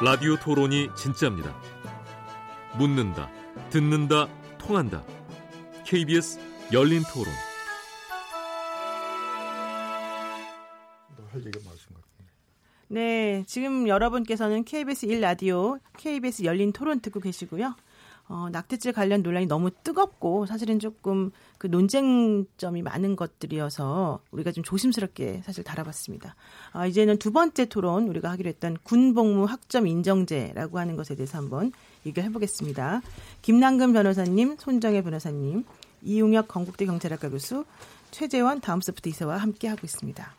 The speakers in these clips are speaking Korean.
라디오 토론이 진짜입니다. 묻는다, 듣는다, 통한다. KBS 열린 토론. 할 얘기가 많으신 것 같은데. 네, 지금 여러분께서는 KBS 1라디오, KBS 열린 토론 듣고 계시고요. 어, 낙태죄 관련 논란이 너무 뜨겁고 사실은 조금 그 논쟁점이 많은 것들이어서 우리가 좀 조심스럽게 사실 다뤄봤습니다. 아, 이제는 두 번째 토론 우리가 하기로 했던 군복무 학점 인정제라고 하는 것에 대해서 한번 얘기를 해보겠습니다. 김남근 변호사님, 손정혜 변호사님, 이용혁 건국대 경찰학과 교수, 최재원 다음소프트 이사와 함께 하고 있습니다.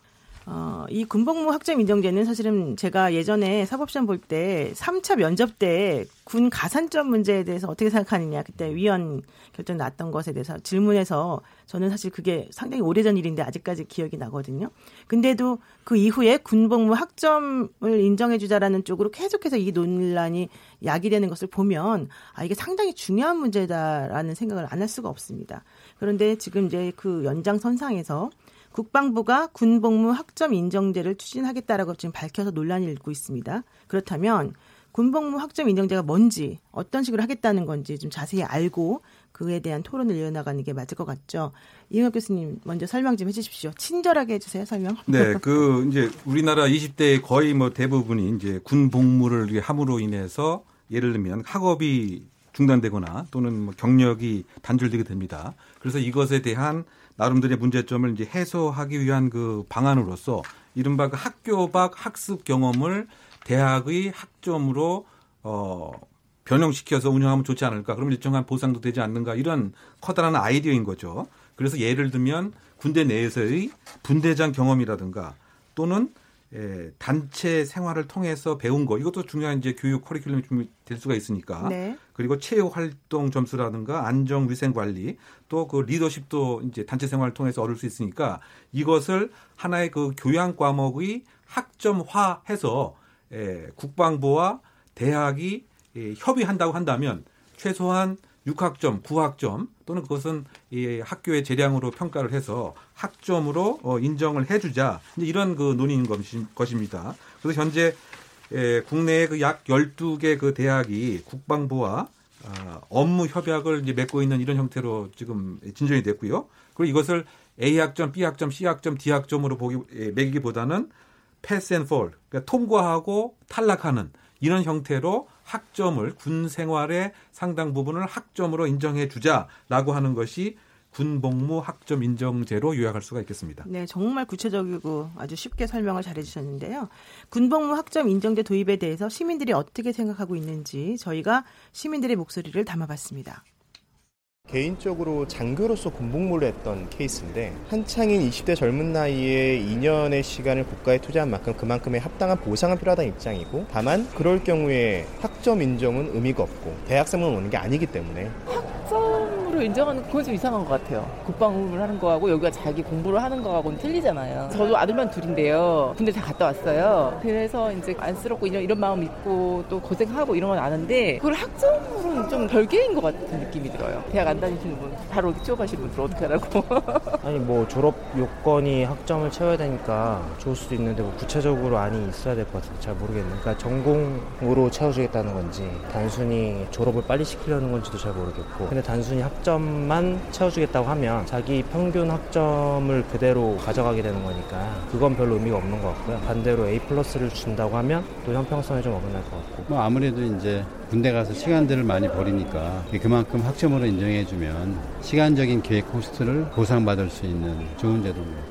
어, 이 군복무 학점 인정제는 사실은 제가 예전에 사법시험 볼 때 3차 면접 때 군 가산점 문제에 대해서 어떻게 생각하느냐 그때 위원 결정 났던 것에 대해서 질문해서 저는 사실 그게 상당히 오래전 일인데 아직까지 기억이 나거든요. 근데도 그 이후에 군복무 학점을 인정해 주자라는 쪽으로 계속해서 이 논란이 야기되는 것을 보면 아 이게 상당히 중요한 문제다라는 생각을 안 할 수가 없습니다. 그런데 지금 이제 그 연장선상에서 국방부가 군복무 학점 인정제를 추진하겠다라고 지금 밝혀서 논란이 일고 있습니다. 그렇다면 군복무 학점 인정제가 뭔지 어떤 식으로 하겠다는 건지 좀 자세히 알고 그에 대한 토론을 이어나가는 게 맞을 것 같죠. 이영혁 교수님 먼저 설명 좀 해주십시오. 친절하게 해주세요 설명. 네, 그 이제 우리나라 20대 거의 뭐 대부분이 이제 군 복무를 함으로 인해서 예를 들면 학업이 중단되거나 또는 뭐 경력이 단절되게 됩니다. 그래서 이것에 대한 나름대로의 문제점을 이제 해소하기 위한 그 방안으로서 이른바 그 학교 밖 학습 경험을 대학의 학점으로 어 변형시켜서 운영하면 좋지 않을까? 그럼 일정한 보상도 되지 않는가? 이런 커다란 아이디어인 거죠. 그래서 예를 들면 군대 내에서의 분대장 경험이라든가 또는 예, 단체 생활을 통해서 배운 거 이것도 중요한 이제 교육 커리큘럼이 좀될 수가 있으니까 네. 그리고 체육 활동 점수라든가 안정 위생 관리 또 그 리더십도 이제 단체 생활을 통해서 얻을 수 있으니까 이것을 하나의 그 교양 과목의 학점화해서 예, 국방부와 대학이 예, 협의한다고 한다면 최소한 6학점, 9학점 또는 그것은 이 학교의 재량으로 평가를 해서 학점으로 어, 인정을 해주자 이런 그 논의인 것입니다. 그래서 현재 예, 국내에 그약 12개 그 대학이 국방부와 아, 업무 협약을 이제 맺고 있는 이런 형태로 지금 진전이 됐고요. 그리고 이것을 A 학점, B 학점, C 학점, D 학점으로 보기 예, 매기보다는 pass and fail, 그러니까 통과하고 탈락하는 이런 형태로 학점을 군 생활의 상당 부분을 학점으로 인정해 주자라고 하는 것이 군복무 학점 인정제로 요약할 수가 있겠습니다. 네, 정말 구체적이고 아주 쉽게 설명을 잘 해 주셨는데요. 군복무 학점 인정제 도입에 대해서 시민들이 어떻게 생각하고 있는지 저희가 시민들의 목소리를 담아봤습니다. 개인적으로 장교로서 군복무를 했던 케이스인데 한창인 20대 젊은 나이에 2년의 시간을 국가에 투자한 만큼 그만큼의 합당한 보상은 필요하다는 입장이고 다만 그럴 경우에 학점 인정은 의미가 없고 대학생만 오는 게 아니기 때문에 학점 으로 인정하는 그건 좀 이상한 것 같아요. 국방부를 하는 거하고 여기가 자기 공부를 하는 거하고는 틀리잖아요. 저도 아들만 둘인데요. 군대 다 갔다 왔어요. 그래서 이제 안쓰럽고 이런, 이런 마음 있고 또 고생하고 이런 건 아는데 그걸 학점으로는 좀 별개인 것 같은 느낌이 들어요. 대학 안 다니시는 분, 바로 취업하시는 분들 어떻게 하라고. 아니 뭐 졸업 요건이 학점을 채워야 되니까 좋을 수도 있는데 뭐 구체적으로 안이 있어야 될 것 같은데 잘 모르겠네요. 그러니까 전공으로 채워주겠다는 건지 단순히 졸업을 빨리 시키려는 건지도 잘 모르겠고 근데 단순히 학점 만 채워주겠다고 하면 자기 평균 학점을 그대로 가져가게 되는 거니까 그건 별로 의미가 없는 것 같고요. 반대로 A 플러스를 준다고 하면 또 형평성에 좀 어긋날 것 같고 뭐 아무래도 이제 군대 가서 시간들을 많이 버리니까 그만큼 학점으로 인정해주면 시간적인 계획 코스트를 보상받을 수 있는 좋은 제도입니다.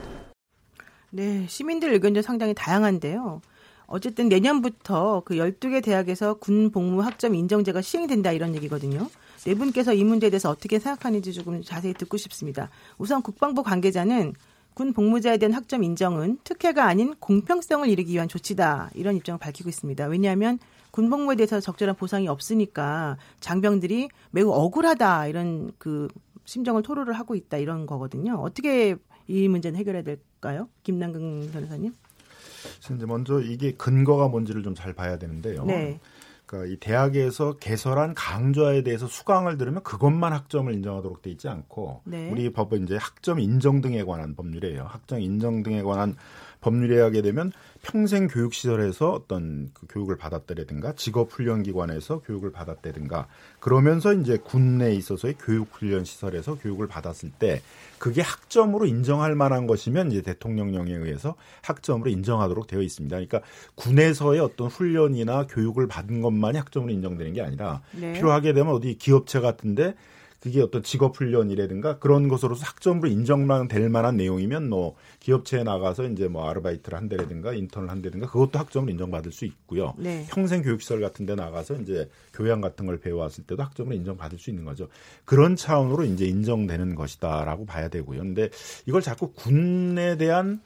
네, 시민들 의견도 상당히 다양한데요. 어쨌든 내년부터 그 12개 대학에서 군 복무 학점 인정제가 시행된다 이런 얘기거든요. 네 분께서 이 문제에 대해서 어떻게 생각하는지 조금 자세히 듣고 싶습니다. 우선 국방부 관계자는 군 복무자에 대한 학점 인정은 특혜가 아닌 공평성을 이루기 위한 조치다 이런 입장을 밝히고 있습니다. 왜냐하면 군 복무에 대해서 적절한 보상이 없으니까 장병들이 매우 억울하다 이런 그 심정을 토로를 하고 있다 이런 거거든요. 어떻게 이 문제는 해결해야 될까요? 김남근 변호사님. 이제 먼저 이게 근거가 뭔지를 좀 잘 봐야 되는데요. 네. 그러니까 이 대학에서 개설한 강좌에 대해서 수강을 들으면 그것만 학점을 인정하도록 돼 있지 않고 네. 우리 법은 이제 학점 인정 등에 관한 법률이에요. 학점 인정 등에 관한 법률에 하게 되면 평생 교육 시설에서 어떤 그 교육을 받았다라든가 직업 훈련 기관에서 교육을 받았다든가 그러면서 이제 군내에 있어서의 교육 훈련 시설에서 교육을 받았을 때 그게 학점으로 인정할 만한 것이면 이제 대통령령에 의해서 학점으로 인정하도록 되어 있습니다. 그러니까 군에서의 어떤 훈련이나 교육을 받은 것만이 학점으로 인정되는 게 아니라 네. 필요하게 되면 어디 기업체 같은데 그게 어떤 직업 훈련이라든가 그런 것으로서 학점으로 인정만 될 만한 내용이면 뭐 기업체에 나가서 이제 뭐 아르바이트를 한다든가 인턴을 한다든가 그것도 학점으로 인정받을 수 있고요. 네. 평생 교육시설 같은 데 나가서 이제 교양 같은 걸 배워왔을 때도 학점으로 인정받을 수 있는 거죠. 그런 차원으로 이제 인정되는 것이다라고 봐야 되고요. 근데 이걸 자꾸 군에 대한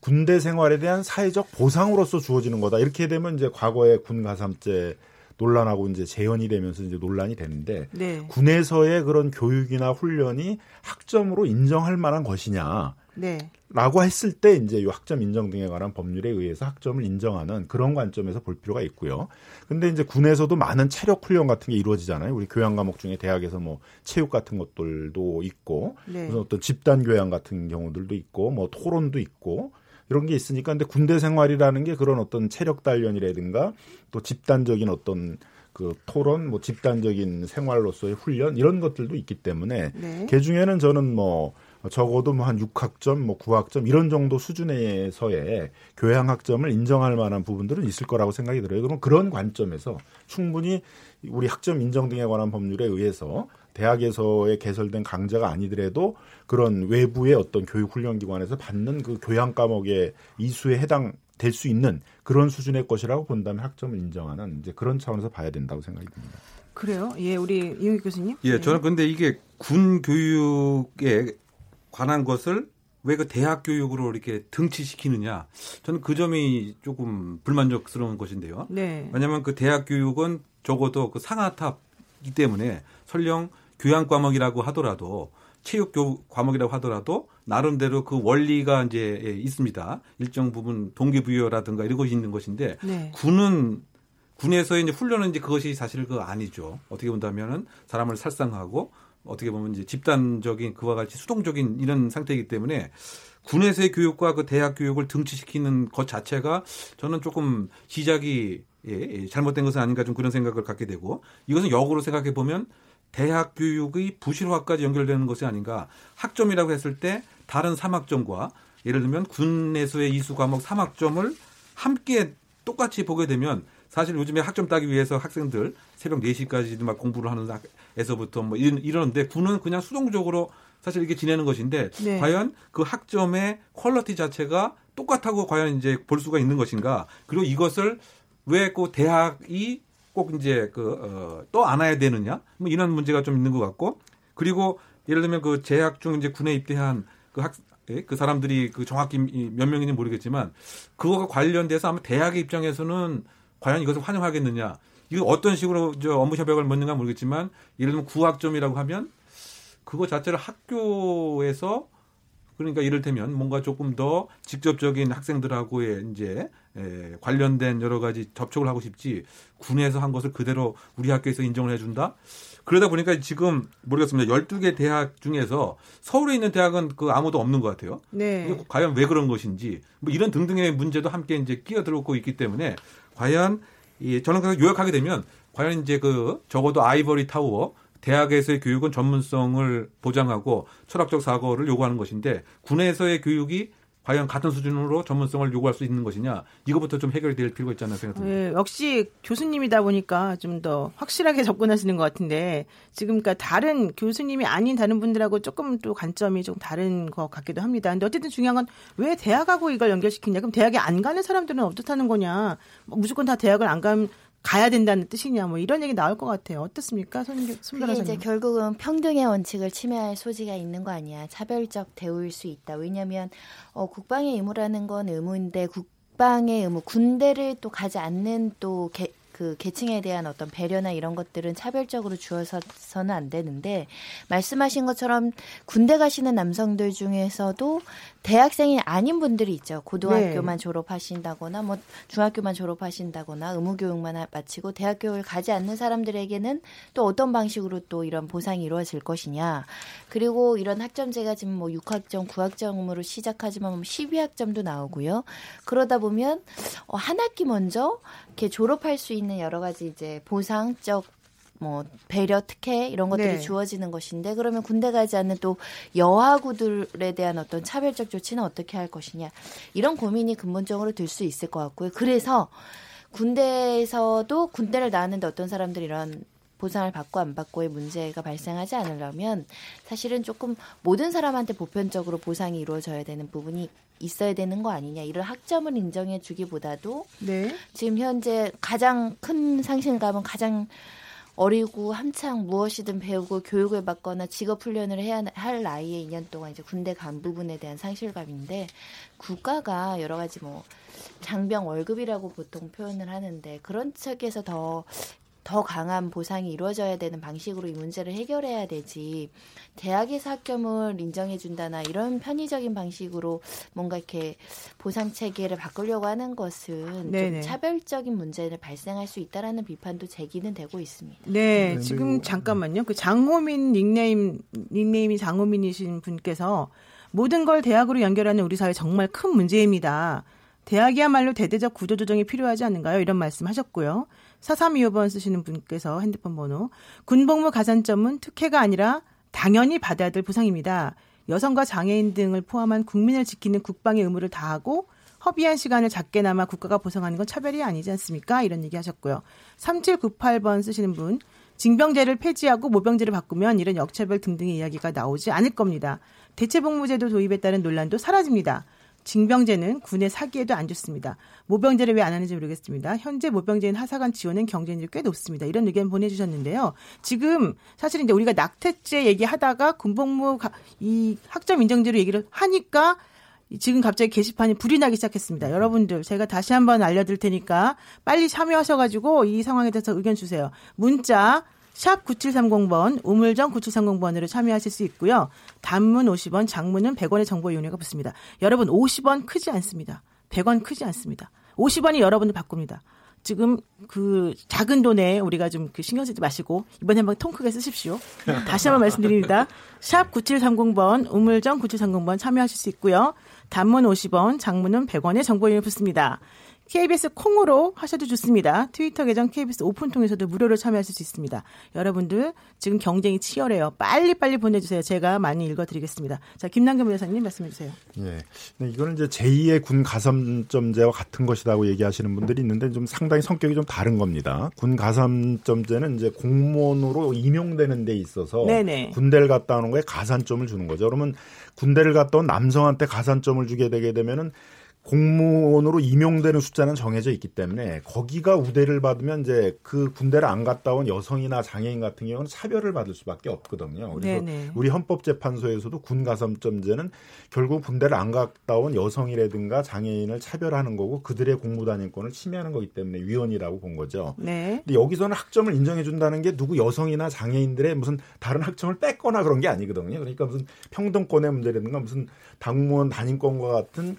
군대 생활에 대한 사회적 보상으로서 주어지는 거다. 이렇게 되면 이제 과거에 군 가삼제 논란하고 이제 재현이 되면서 이제 논란이 되는데 네. 군에서의 그런 교육이나 훈련이 학점으로 인정할 만한 것이냐. 네. 라고 했을 때 이제 이 학점 인정 등에 관한 법률에 의해서 학점을 인정하는 그런 관점에서 볼 필요가 있고요. 근데 이제 군에서도 많은 체력 훈련 같은 게 이루어지잖아요. 우리 교양 과목 중에 대학에서 뭐 체육 같은 것들도 있고 네. 무슨 어떤 집단 교양 같은 경우들도 있고 뭐 토론도 있고 이런 게 있으니까 근데 군대 생활이라는 게 그런 어떤 체력 단련이라든가 또 집단적인 어떤 그 토론 뭐 집단적인 생활로서의 훈련 이런 것들도 있기 때문에 네. 그 중에는 저는 뭐 적어도 뭐 한 6학점, 뭐 9학점 이런 정도 수준에서의 교양 학점을 인정할 만한 부분들은 있을 거라고 생각이 들어요. 그럼 그런 관점에서 충분히 우리 학점 인정 등에 관한 법률에 의해서 대학에서의 개설된 강좌가 아니더라도 그런 외부의 어떤 교육 훈련 기관에서 받는 그 교양 과목의 이수에 해당 될 수 있는 그런 수준의 것이라고 본다면 학점을 인정하는 이제 그런 차원에서 봐야 된다고 생각이 듭니다. 그래요? 예, 우리 이용희 교수님. 예, 네. 저는 근데 이게 군 교육에 관한 것을 왜 그 대학 교육으로 이렇게 등치시키느냐. 저는 그 점이 조금 불만족스러운 것인데요. 네. 왜냐하면 그 대학 교육은 적어도 그 상하탑이기 때문에 설령 교양 과목이라고 하더라도 체육 교 과목이라고 하더라도 나름대로 그 원리가 이제 예, 있습니다. 일정 부분 동기부여라든가 이런 것이 있는 것인데 네. 군은 군에서의 이제 훈련은 이제 그것이 사실 그 아니죠. 어떻게 본다면은 사람을 살상하고 어떻게 보면 이제 집단적인 그와 같이 수동적인 이런 상태이기 때문에 군에서의 교육과 그 대학 교육을 등치시키는 것 자체가 저는 조금 시작이 예, 예, 잘못된 것은 아닌가 좀 그런 생각을 갖게 되고 이것은 역으로 생각해 보면 대학 교육의 부실화까지 연결되는 것이 아닌가 학점이라고 했을 때 다른 3학점과 예를 들면 군에서의 이수 과목 3학점을 함께 똑같이 보게 되면 사실 요즘에 학점 따기 위해서 학생들 새벽 4시까지도 막 공부를 하는 에서부터 뭐 이러는데 군은 그냥 수동적으로 사실 이렇게 지내는 것인데 네. 과연 그 학점의 quality 자체가 똑같다고 과연 이제 볼 수가 있는 것인가 그리고 이것을 왜 그 대학이 꼭 이제 그 떠안아야 되느냐? 뭐 이런 문제가 좀 있는 것 같고 그리고 예를 들면 그 재학 중 이제 군에 입대한 그 학, 예, 그 사람들이 그 정확히 이 몇 명인지 모르겠지만 그거가 관련돼서 아마 대학의 입장에서는 과연 이것을 환영하겠느냐? 이거 어떤 식으로 저 업무 협약을 맺는가 모르겠지만 예를 들면 구학점이라고 하면 그거 자체를 학교에서 그러니까 이를테면 뭔가 조금 더 직접적인 학생들하고의 이제 에, 관련된 여러 가지 접촉을 하고 싶지 군에서 한 것을 그대로 우리 학교에서 인정을 해준다. 그러다 보니까 지금 모르겠습니다. 12개 대학 중에서 서울에 있는 대학은 그 아무도 없는 것 같아요. 네. 과연 왜 그런 것인지 뭐 이런 등등의 문제도 함께 이제 끼어들고 있기 때문에 과연 이 저는 그래서 요약하게 되면 과연 이제 그 적어도 아이버리 타워 대학에서의 교육은 전문성을 보장하고 철학적 사고를 요구하는 것인데 군에서의 교육이 과연 같은 수준으로 전문성을 요구할 수 있는 것이냐 이거부터 좀 해결이 될 필요가 있지 않나 생각합니다. 예, 역시 교수님이다 보니까 좀 더 확실하게 접근하시는 것 같은데 지금 그러니까 다른 교수님이 아닌 다른 분들하고 조금 또 관점이 좀 다른 것 같기도 합니다. 근데 어쨌든 중요한 건 왜 대학하고 이걸 연결시키냐? 그럼 대학에 안 가는 사람들은 어떻다는 거냐? 뭐 무조건 다 대학을 안 가면 가야 된다는 뜻이냐? 뭐 이런 얘기 나올 것 같아요. 어떻습니까, 손, 손 그게 이제 변호사님? 결국은 평등의 원칙을 침해할 소지가 있는 거 아니야. 차별적 대우일 수 있다. 왜냐하면 어, 국방의 의무라는 건 의무인데 국방의 의무, 군대를 또 가지 않는 또 개, 그 계층에 대한 어떤 배려나 이런 것들은 차별적으로 주어서는 안 되는데 말씀하신 것처럼 군대 가시는 남성들 중에서도 대학생이 아닌 분들이 있죠. 고등학교만 네. 졸업하신다거나 뭐 중학교만 졸업하신다거나 의무교육만 마치고 대학교를 가지 않는 사람들에게는 또 어떤 방식으로 또 이런 보상이 이루어질 것이냐. 그리고 이런 학점제가 지금 뭐 6학점, 9학점으로 시작하지만 12학점도 뭐 나오고요. 그러다 보면 어, 한 학기 먼저 이렇게 졸업할 수 있는 여러 가지 이제 보상적 뭐 배려 특혜 이런 것들이 네. 주어지는 것인데 그러면 군대 가지 않는 또 여하구들에 대한 어떤 차별적 조치는 어떻게 할 것이냐 이런 고민이 근본적으로 들 수 있을 것 같고요. 그래서 군대에서도 군대를 나왔는데 어떤 사람들이 이런 보상을 받고 안 받고의 문제가 발생하지 않으려면 사실은 조금 모든 사람한테 보편적으로 보상이 이루어져야 되는 부분이 있어야 되는 거 아니냐 이런 학점을 인정해 주기보다도 네. 지금 현재 가장 큰 상실감은 가장 어리고 한창 무엇이든 배우고 교육을 받거나 직업 훈련을 해야 할 나이에 2년 동안 이제 군대 간 부분에 대한 상실감인데 국가가 여러 가지 뭐 장병 월급이라고 보통 표현을 하는데 그런 측에서 더 더 강한 보상이 이루어져야 되는 방식으로 이 문제를 해결해야 되지 대학에서 학점을 인정해 준다나 이런 편의적인 방식으로 뭔가 이렇게 보상 체계를 바꾸려고 하는 것은 네네. 좀 차별적인 문제를 발생할 수 있다라는 비판도 제기는 되고 있습니다. 네, 지금 잠깐만요. 그 장호민 닉네임 닉네임이 장호민이신 분께서 모든 걸 대학으로 연결하는 우리 사회 정말 큰 문제입니다. 대학이야말로 대대적 구조조정이 필요하지 않는가요? 이런 말씀 하셨고요. 4325번 쓰시는 분께서 핸드폰 번호. 군복무 가산점은 특혜가 아니라 당연히 받아야 될 보상입니다. 여성과 장애인 등을 포함한 국민을 지키는 국방의 의무를 다하고 허비한 시간을 작게나마 국가가 보상하는 건 차별이 아니지 않습니까? 이런 얘기 하셨고요. 3798번 쓰시는 분. 징병제를 폐지하고 모병제를 바꾸면 이런 역차별 등등의 이야기가 나오지 않을 겁니다. 대체복무제도 도입에 따른 논란도 사라집니다. 징병제는 군의 사기에도 안 좋습니다. 모병제를 왜 안 하는지 모르겠습니다. 현재 모병제인 하사관 지원은 경쟁률이 꽤 높습니다. 이런 의견 보내주셨는데요. 지금 사실 이제 우리가 낙태죄 얘기하다가 군복무 이 학점 인정제로 얘기를 하니까 지금 갑자기 게시판이 불이 나기 시작했습니다. 여러분들 제가 다시 한번 알려드릴 테니까 빨리 참여하셔가지고 이 상황에 대해서 의견 주세요. 문자 샵 9730번, 우물정 9730번으로 참여하실 수 있고요. 단문 50원, 장문은 100원의 정보 이용료가 붙습니다. 여러분 50원 크지 않습니다. 100원 크지 않습니다. 50원이 여러분을 바꿉니다. 지금 그 작은 돈에 우리가 좀 그 신경 쓰지 마시고 이번에 한번 통 크게 쓰십시오. 다시 한번 말씀드립니다. 샵 9730번, 우물정 9730번 참여하실 수 있고요. 단문 50원, 장문은 100원의 정보 이용료 붙습니다. KBS 콩으로 하셔도 좋습니다. 트위터 계정 KBS 오픈 통해서도 무료로 참여하실 수 있습니다. 여러분들 지금 경쟁이 치열해요. 빨리 빨리 보내주세요. 제가 많이 읽어드리겠습니다. 자, 김남겸 여사님 말씀해 주세요. 예. 네, 이거는 이제 제2의 군 가산점제와 같은 것이라고 얘기하시는 분들이 있는데 좀 상당히 성격이 좀 다른 겁니다. 군 가산점제는 이제 공무원으로 임용되는 데 있어서 네네. 군대를 갔다 오는 거에 가산점을 주는 거죠. 그러면 군대를 갔다 온 남성한테 가산점을 주게 되게 되면은 공무원으로 임용되는 숫자는 정해져 있기 때문에 거기가 우대를 받으면 이제 그 군대를 안 갔다 온 여성이나 장애인 같은 경우는 차별을 받을 수밖에 없거든요. 그래서 네네. 우리 헌법재판소에서도 군 가산점제는 결국 군대를 안 갔다 온 여성이라든가 장애인을 차별하는 거고 그들의 공무단인권을 침해하는 거기 때문에 위헌이라고 본 거죠. 네. 근데 여기서는 학점을 인정해 준다는 게 누구 여성이나 장애인들의 무슨 다른 학점을 뺏거나 그런 게 아니거든요. 그러니까 무슨 평등권의 문제라든가 무슨 당무원 단임권과 같은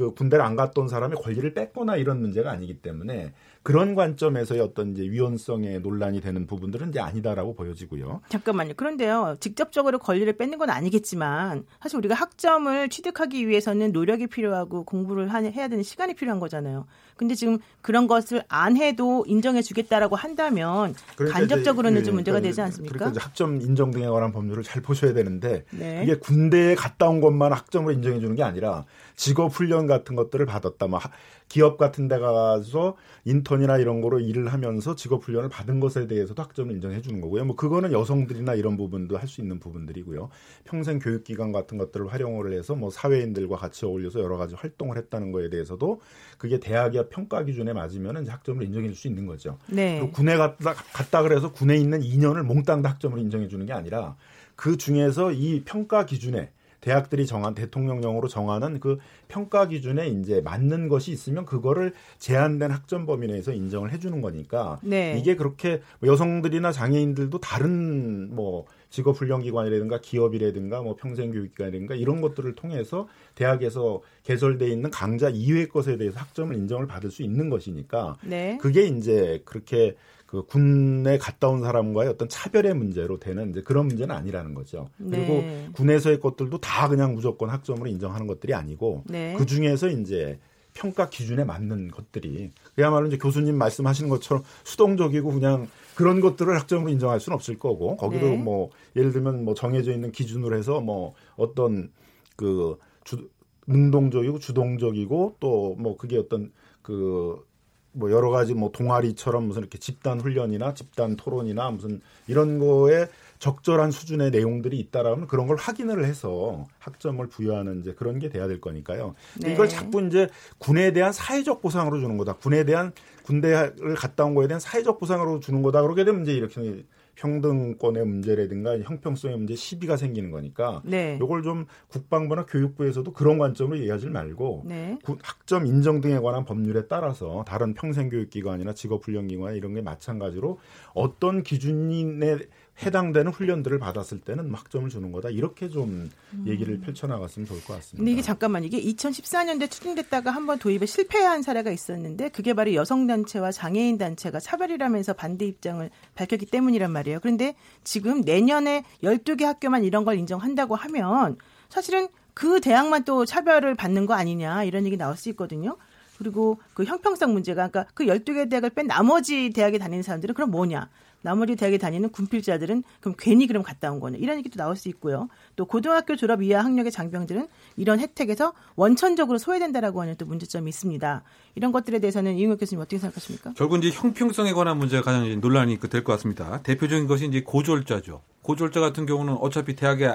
그 군대를 안 갔던 사람의 권리를 뺏거나 이런 문제가 아니기 때문에 그런 관점에서의 어떤 이제 위헌성의 논란이 되는 부분들은 이제 아니다라고 보여지고요. 잠깐만요. 그런데요. 직접적으로 권리를 뺏는 건 아니겠지만 사실 우리가 학점을 취득하기 위해서는 노력이 필요하고 공부를 해야 되는 시간이 필요한 거잖아요. 근데 지금 그런 것을 안 해도 인정해 주겠다라고 한다면 그러니까 간접적으로는 이제, 좀 문제가 그러니까, 되지 않습니까? 그러니까 학점 인정 등에 관한 법률을 잘 보셔야 되는데 네. 이게 군대에 갔다 온 것만 학점으로 인정해 주는 게 아니라 직업 훈련 같은 것들을 받았다. 뭐 기업 같은 데 가서 인턴이나 이런 거로 일을 하면서 직업 훈련을 받은 것에 대해서도 학점을 인정해 주는 거고요. 뭐 그거는 여성들이나 이런 부분도 할 수 있는 부분들이고요. 평생 교육 기관 같은 것들을 활용을 해서 뭐 사회인들과 같이 어울려서 여러 가지 활동을 했다는 거에 대해서도 그게 대학이야 평가 기준에 맞으면 학점을 인정해 줄 수 있는 거죠. 네. 군에 갔다 갔다 그래서 군에 있는 2년을 몽땅 다 학점을 인정해 주는 게 아니라 그 중에서 이 평가 기준에 대학들이 정한 대통령령으로 정하는 그 평가 기준에 이제 맞는 것이 있으면 그거를 제한된 학점 범위 내에서 인정을 해주는 거니까 네. 이게 그렇게 여성들이나 장애인들도 다른 뭐 직업훈련기관이라든가 기업이라든가 뭐 평생교육기관이라든가 이런 것들을 통해서 대학에서 개설돼 있는 강좌 이외의 것에 대해서 학점을 인정을 받을 수 있는 것이니까 네. 그게 이제 그렇게 그 군에 갔다 온 사람과의 어떤 차별의 문제로 되는 이제 그런 문제는 아니라는 거죠. 그리고 네. 군에서의 것들도 다 그냥 무조건 학점으로 인정하는 것들이 아니고 네. 그 중에서 이제 평가 기준에 맞는 것들이 그야말로 이제 교수님 말씀하시는 것처럼 수동적이고 그냥 그런 것들을 학점으로 인정할 수는 없을 거고 거기도 네. 뭐 예를 들면 뭐 정해져 있는 기준으로 해서 뭐 어떤 그 주, 능동적이고 주동적이고 또 뭐 그게 어떤 그 뭐 여러 가지 뭐 동아리처럼 무슨 이렇게 집단 훈련이나 집단 토론이나 무슨 이런 거에 적절한 수준의 내용들이 있다라면 그런 걸 확인을 해서 학점을 부여하는 이제 그런 게 돼야 될 거니까요. 네. 이걸 자꾸 이제 군에 대한 사회적 보상으로 주는 거다. 군에 대한 군대를 갔다 온 거에 대한 사회적 보상으로 주는 거다. 그러게 되면 이제 이렇게 평등권의 문제라든가 형평성의 문제 시비가 생기는 거니까 네. 요걸 좀 국방부나 교육부에서도 그런 관점으로 이해하지 말고 네. 구- 학점 인정 등에 관한 법률에 따라서 다른 평생교육기관이나 직업훈련기관 이런 게 마찬가지로 어떤 기준에 해당되는 훈련들을 받았을 때는 뭐 학점을 주는 거다 이렇게 좀 얘기를 펼쳐나갔으면 좋을 것 같습니다. 음. 근데 이게 잠깐만 이게 2014년도에 추진됐다가 한번 도입에 실패한 사례가 있었는데 그게 바로 여성 단체와 장애인 단체가 차별이라면서 반대 입장을 밝혔기 때문이란 말이에요. 그런데 지금 내년에 12개 학교만 이런 걸 인정한다고 하면 사실은 그 대학만 또 차별을 받는 거 아니냐 이런 얘기 나올 수 있거든요. 그리고 그 형평성 문제가 그러니까 그 12개 대학을 뺀 나머지 대학에 다니는 사람들은 그럼 뭐냐? 나머지 대학에 다니는 군필자들은 그럼 괜히 그럼 갔다 온 거냐 이런 얘기도 나올 수 있고요. 또 고등학교 졸업 이하 학력의 장병들은 이런 혜택에서 원천적으로 소외된다라고 하는 또 문제점이 있습니다. 이런 것들에 대해서는 이용혁 교수님 어떻게 생각하십니까? 결국 이제 형평성에 관한 문제가 가장 논란이 될 것 같습니다. 대표적인 것이 이제 고졸자죠. 고졸자 같은 경우는 어차피 대학에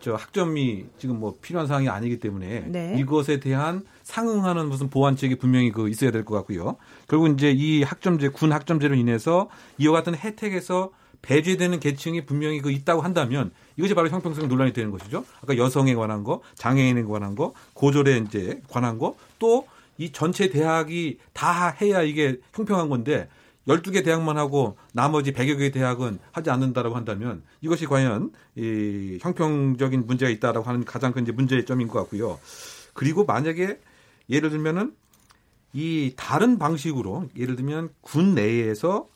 저 학점이 지금 뭐 필요한 사항이 아니기 때문에 네. 이것에 대한 상응하는 무슨 보완책이 분명히 그 있어야 될 것 같고요. 결국 이제 이 학점제 군 학점제로 인해서 이와 같은 혜택에서 배제되는 계층이 분명히 그 있다고 한다면 이것이 바로 형평성 논란이 되는 것이죠. 아까 여성에 관한 거, 장애인에 관한 거, 고졸에 이제 관한 거, 또 이 전체 대학이 다 해야 이게 형평한 건데 12개 대학만 하고 나머지 100여 개 대학은 하지 않는다라고 한다면 이것이 과연 이 형평적인 문제가 있다라고 하는 가장 큰 문제점인 것 같고요. 그리고 만약에 예를 들면은 이 다른 방식으로 예를 들면 군 내에서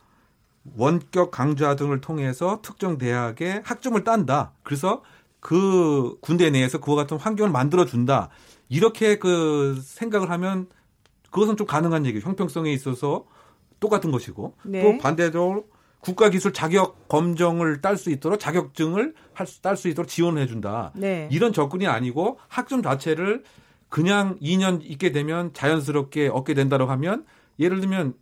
원격 강좌 등을 통해서 특정 대학의 학점을 딴다. 그래서 그 군대 내에서 그와 같은 환경을 만들어 준다. 이렇게 그 생각을 하면 그것은 좀 가능한 얘기예요. 형평성에 있어서 똑같은 것이고 네. 또 반대로 국가 기술 자격 검정을 딸 수 있도록 자격증을 딸 수 있도록 지원을 해준다. 네. 이런 접근이 아니고 학점 자체를 그냥 2년 있게 되면 자연스럽게 얻게 된다고 하면 예를 들면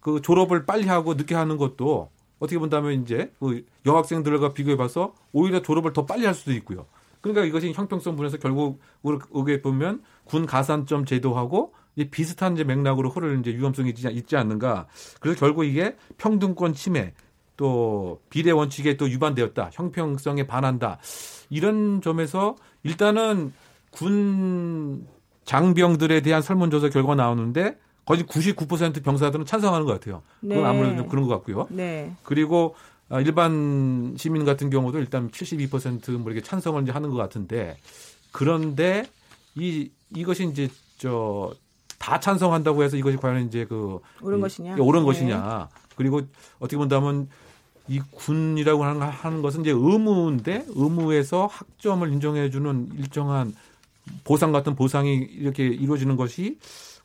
그 졸업을 빨리 하고 늦게 하는 것도 어떻게 본다면 이제 그 여학생들과 비교해 봐서 오히려 졸업을 더 빨리 할 수도 있고요. 그러니까 이것이 형평성 부분에서 결국 우리게 보면 군 가산점 제도하고 이 비슷한 이제 맥락으로 흐를 이제 위험성이 있지, 않는가. 그래서 결국 이게 평등권 침해 또 비례 원칙에 또 위반되었다. 형평성에 반한다. 이런 점에서 일단은 군 장병들에 대한 설문조사 결과 나오는데 거의 99% 병사들은 찬성하는 것 같아요. 그건 네. 아무래도 좀 그런 것 같고요. 네. 그리고 아, 일반 시민 같은 경우도 일단 72%뭐 이렇게 찬성을 이제 하는 것 같은데 그런데 이 이것이 이제 저 다 찬성한다고 해서 이것이 과연 이제 그 옳은 이- 것이냐? 옳은 네. 것이냐? 그리고 어떻게 본다면 이 군이라고 하는, 하는 것은 이제 의무인데 의무에서 학점을 인정해주는 일정한 보상 같은 보상이 이렇게 이루어지는 것이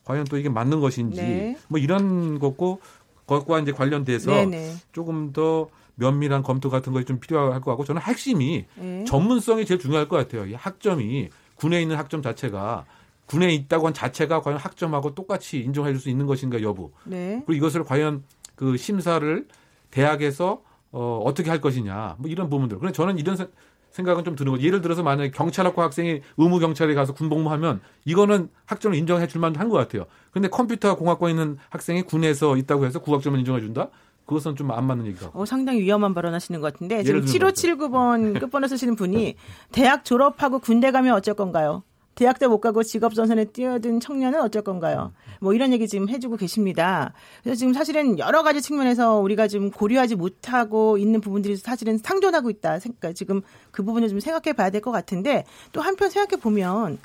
과연 또 이게 맞는 것인지 네. 뭐 이런 것고 것과 이제 관련돼서 네네. 조금 더 면밀한 검토 같은 것이 좀 필요할 것 같고 저는 핵심이 네. 전문성이 제일 중요할 것 같아요. 이 학점이 군에 있는 학점 자체가 군에 있다고 한 자체가 과연 학점하고 똑같이 인정해 줄 수 있는 것인가 여부. 네. 그리고 이것을 과연 그 심사를 대학에서 어, 어떻게 할 것이냐. 뭐 이런 부분들. 그래서 저는 이런 생- 생각은 좀 드는 거죠. 예를 들어서 만약에 경찰학과 학생이 의무 경찰에 가서 군복무하면 이거는 학점을 인정해 줄 만한 것 같아요. 근데 컴퓨터 공학과에 있는 학생이 군에서 있다고 해서 국학점을 인정해 준다? 그것은 좀 안 맞는 얘기가. 어, 상당히 위험한 발언하시는 것 같은데 지금 예를 들면 7579번 끝번호 쓰시는 분이 대학 졸업하고 군대 가면 어쩔 건가요? 대학도 못 가고 직업 전선에 뛰어든 청년은 어쩔 건가요? 뭐 이런 얘기 지금 해주고 계십니다. 그래서 지금 사실은 여러 가지 측면에서 우리가 지금 고려하지 못하고 있는 부분들이 사실은 상존하고 있다. 그러니까 지금 그 부분을 좀 생각해 봐야 될 것 같은데 또 한편 생각해 보면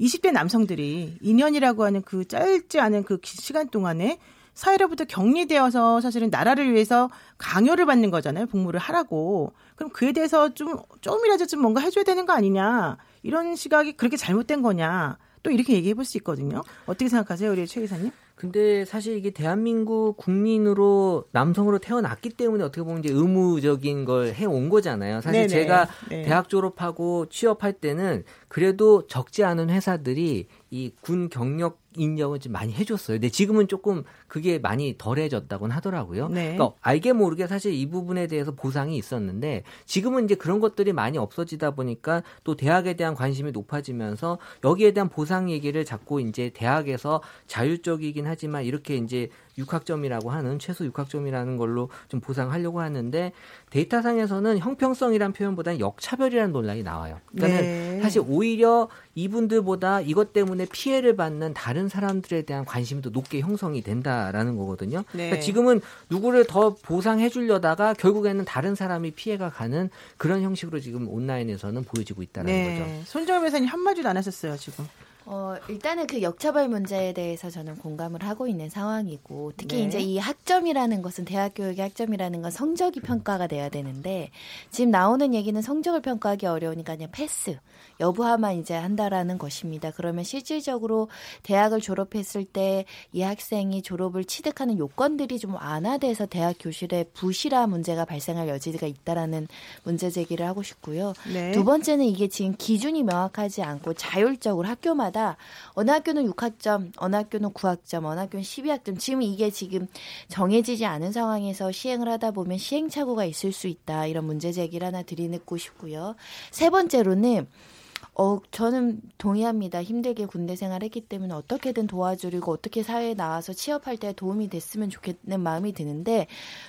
20대 남성들이 2년이라고 하는 그 짧지 않은 그 기- 시간 동안에 사회로부터 격리되어서 사실은 나라를 위해서 강요를 받는 거잖아요. 복무를 하라고. 그럼 그에 대해서 좀, 조금이라도 좀 뭔가 해줘야 되는 거 아니냐. 이런 시각이 그렇게 잘못된 거냐. 또 이렇게 얘기해 볼 수 있거든요. 어떻게 생각하세요, 우리 최 기사님? 근데 사실 이게 대한민국 국민으로 남성으로 태어났기 때문에 어떻게 보면 이제 의무적인 걸 해온 거잖아요. 사실 네네. 제가 네. 대학 졸업하고 취업할 때는 그래도 적지 않은 회사들이 이 군 경력 인정을 좀 많이 해줬어요. 근데 지금은 조금 그게 많이 덜해졌다고는 하더라고요. 네. 그러니까 알게 모르게 사실 이 부분에 대해서 보상이 있었는데 지금은 이제 그런 것들이 많이 없어지다 보니까 또 대학에 대한 관심이 높아지면서 여기에 대한 보상 얘기를 자꾸 이제 대학에서 자율적이긴 하지만 이렇게 이제 6학점이라고 하는 최소 6학점이라는 걸로 좀 보상하려고 하는데 데이터상에서는 형평성이란 표현보다는 역차별이라는 논란이 나와요. 그러니까 네. 사실 오히려 이분들보다 이것 때문에 피해를 받는 다른 사람들에 대한 관심이 더 높게 형성이 된다라는 거거든요. 네. 그러니까 지금은 누구를 더 보상해 주려다가 결국에는 다른 사람이 피해가 가는 그런 형식으로 지금 온라인에서는 보여지고 있다는 거죠. 네. 손정혜 변호사님 한마디도 안 하셨어요, 지금. 어, 일단은 그 역차별 문제에 대해서 저는 공감을 하고 있는 상황이고, 특히 네. 이제 이 학점이라는 것은 대학 교육의 학점이라는 건 성적이 평가가 돼야 되는데, 지금 나오는 얘기는 성적을 평가하기 어려우니까 그냥 패스, 여부하만 이제 한다라는 것입니다. 그러면 실질적으로 대학을 졸업했을 때 이 학생이 졸업을 취득하는 요건들이 좀 완화돼서 대학 교실에 부실화 문제가 발생할 여지가 있다라는 문제 제기를 하고 싶고요. 네. 두 번째는 이게 지금 기준이 명확하지 않고 자율적으로 학교마다 어느 학교는 6학점, 어느 학교는 9학점, 어느 학교는 12학점. 지금 이게 지금 정해지지 않은 상황에서 시행을 하다 보면 시행착오가 있을 수 있다. 이런 문제 제기를 하나 드리고 싶고요. 세 번째로는 어, 저는 동의합니다. 힘들게 군대 생활했기 때문에 어떻게든 도와주리고 어떻게 사회에 나와서 취업할 때 도움이 됐으면 좋겠는 마음이 드는데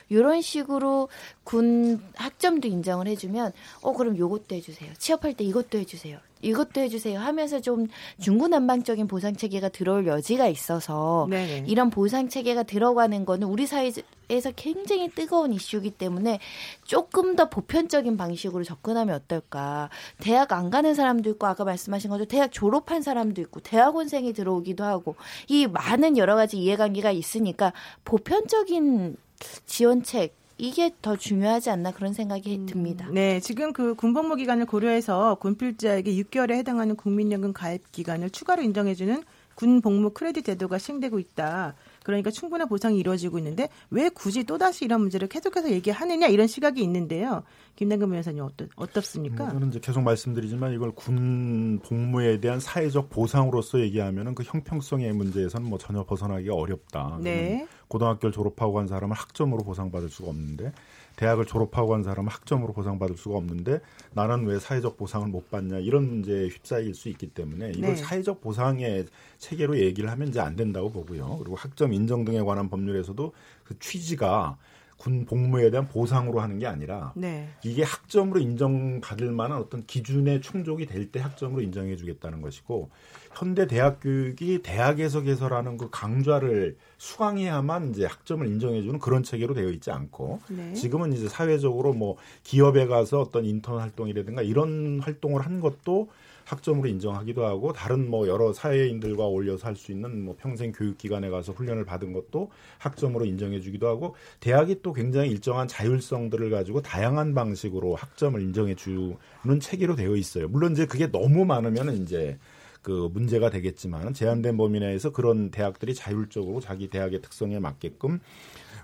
이런 식으로 군 학점도 인정을 해주면 어 그럼 요것도 해주세요. 취업할 때 이것도 해주세요. 이것도 해주세요 하면서 좀 중구난방적인 보상 체계가 들어올 여지가 있어서 네네. 이런 보상 체계가 들어가는 거는 우리 사회에서 굉장히 뜨거운 이슈이기 때문에 조금 더 보편적인 방식으로 접근하면 어떨까. 대학 안 가는 사람도 있고 아까 말씀하신 것처럼 대학 졸업한 사람도 있고 대학원생이 들어오기도 하고 이 많은 여러 가지 이해관계가 있으니까 보편적인 지원책 이게 더 중요하지 않나 그런 생각이 듭니다. 네, 지금 그 군복무 기간을 고려해서 군필자에게 6개월에 해당하는 국민연금 가입 기간을 추가로 인정해주는 군복무 크레딧 제도가 시행되고 있다. 그러니까 충분한 보상이 이루어지고 있는데 왜 굳이 또다시 이런 문제를 계속해서 얘기하느냐 이런 시각이 있는데요. 김남근 변호사님 어떻, 어떻습니까? 뭐 저는 이제 계속 말씀드리지만 이걸 군 복무에 대한 사회적 보상으로서 얘기하면은 그 형평성의 문제에서는 뭐 전혀 벗어나기가 어렵다. 네. 고등학교를 졸업하고 간 사람은 학점으로 보상받을 수가 없는데 대학을 졸업하고 간 사람은 학점으로 보상받을 수가 없는데 나는 왜 사회적 보상을 못 받냐 이런 문제에 휩싸일 수 있기 때문에 이걸 네. 사회적 보상의 체계로 얘기를 하면 이제 안 된다고 보고요. 그리고 학점 인정 등에 관한 법률에서도 그 취지가 군 복무에 대한 보상으로 하는 게 아니라 네. 이게 학점으로 인정받을 만한 어떤 기준에 충족이 될 때 학점으로 인정해 주겠다는 것이고 현대 대학 교육이 대학에서 개설하는 그 강좌를 수강해야만 이제 학점을 인정해 주는 그런 체계로 되어 있지 않고 네. 지금은 이제 사회적으로 뭐 기업에 가서 어떤 인턴 활동이라든가 이런 활동을 한 것도 학점으로 인정하기도 하고 다른 뭐 여러 사회인들과 어울려서 할 수 있는 뭐 평생 교육 기관에 가서 훈련을 받은 것도 학점으로 인정해 주기도 하고 대학이 또 굉장히 일정한 자율성들을 가지고 다양한 방식으로 학점을 인정해 주는 체계로 되어 있어요. 물론 이제 그게 너무 많으면은 이제 그 문제가 되겠지만 제한된 범위 내에서 그런 대학들이 자율적으로 자기 대학의 특성에 맞게끔